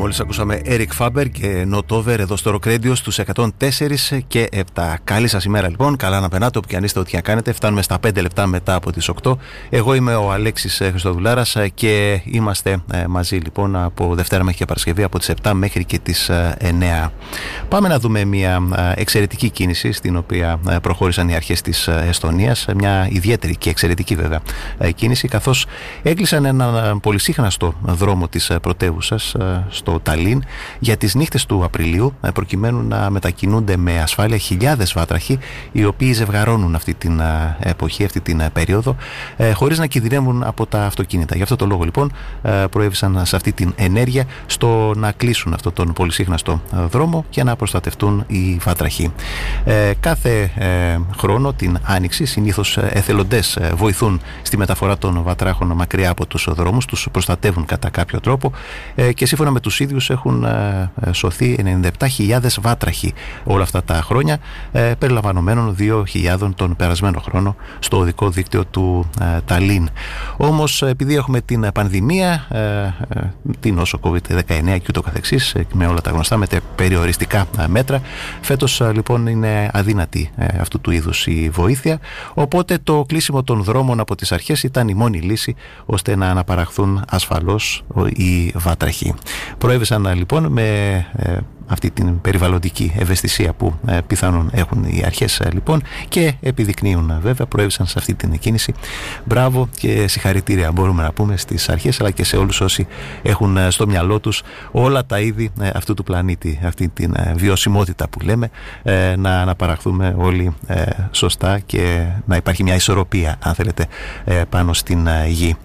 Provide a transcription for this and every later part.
Μόλις ακούσαμε Eric Faber και Notover εδώ στο Rock Radio στους 104 και 7. Καλή σας ημέρα λοιπόν, καλά να περνάτε όπου και αν είστε ό,τι να κάνετε. Φτάνουμε στα 5 λεπτά μετά από τις 8. Εγώ είμαι ο Αλέξης Χριστοδουλάρας και είμαστε ε, μαζί λοιπόν από Δευτέρα μέχρι και Παρασκευή από τις 7 μέχρι και τις 9. Πάμε να δούμε μια ε, εξαιρετική κίνηση στην οποία ε, προχώρησαν οι αρχές της Εστονίας. Μια ιδιαίτερη και εξαιρετική βέβαια κίνηση καθώς έκλεισαν ένα πολυσύχναστο δρόμο της πρωτεύουσας στο Ταλίν για τις νύχτες του Απριλίου ε, προκειμένου να μετακινούνται με ασφάλεια χιλιάδες βάτραχοι οι οποίοι ζευγαρώνουν αυτή την ε, εποχή, αυτή την ε, περίοδο χωρίς να κινδυνεύουν από τα αυτοκίνητα. Γι' αυτό το λόγο λοιπόν προέβησαν σε αυτή την ενέργεια στο να κλείσουν αυτόν τον πολυσύχναστο δρόμο και να προστατευτούν οι βάτραχοι. Κάθε χρόνο την Άνοιξη συνήθως εθελοντές βοηθούν στη μεταφορά των βατράχων μακριά από τους δρόμους, τους προστατεύουν κατά κάποιο τρόπο και σύμφωνα με τους ίδιους έχουν ε, ε, σωθεί 97.000 βάτραχοι όλα αυτά τα χρόνια ε, περιλαμβανομένων 2.000 τον περασμένο χρόνο στο οδικό δίκτυο του Ταλίν. Όμως επειδή έχουμε την πανδημία, την όσο COVID-19 και ούτω καθεξής με όλα τα γνωστά με τα περιοριστικά μέτρα φέτος λοιπόν είναι αδύνατη αυτού του είδους η βοήθεια οπότε το κλείσιμο των δρόμων από τις αρχές ήταν η μόνη λύση ώστε να αναπαραχθούν ασφαλώς οι βάτραχοι. Προέβησαν λοιπόν με ε, αυτή την περιβαλλοντική ευαισθησία που ε, πιθανόν έχουν οι αρχές ε, λοιπόν και επιδεικνύουν βέβαια, προέβησαν σε αυτή την κίνηση. Μπράβο και συγχαρητήρια μπορούμε να πούμε στις αρχές αλλά και σε όλους όσοι έχουν στο μυαλό τους όλα τα είδη αυτού του πλανήτη, αυτή την βιωσιμότητα που λέμε να αναπαραχθούμε όλοι σωστά και να υπάρχει μια ισορροπία αν θέλετε πάνω στην γη.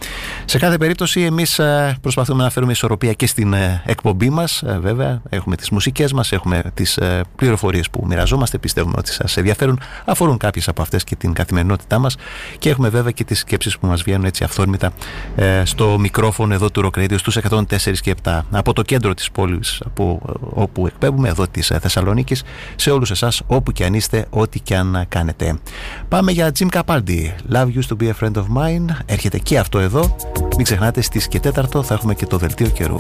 Σε κάθε περίπτωση εμείς προσπαθούμε να φέρουμε ισορροπία και στην εκπομπή μας βέβαια. Έχουμε τις μουσικές μας έχουμε τις ε, πληροφορίες που μοιραζόμαστε πιστεύουμε ότι σας ενδιαφέρουν αφορούν κάποιες από αυτές και την καθημερινότητά μας. Και έχουμε βέβαια και τις σκέψεις που μας βγαίνουν έτσι αυθόρμητα ε, στο μικρόφωνο εδώ του Rock Radio στους 104 και 7 από το κέντρο της πόλης από, όπου εκπέμπουμε εδώ της ε, Θεσσαλονίκης σε όλους εσάς όπου και αν είστε ό,τι και αν κάνετε. Πάμε για Jim Capaldi Love used to be a friend of mine. Έρχεται και αυτό εδώ μην ξεχνάτε στις και τέταρτο θα έχουμε και το δελτίο καιρού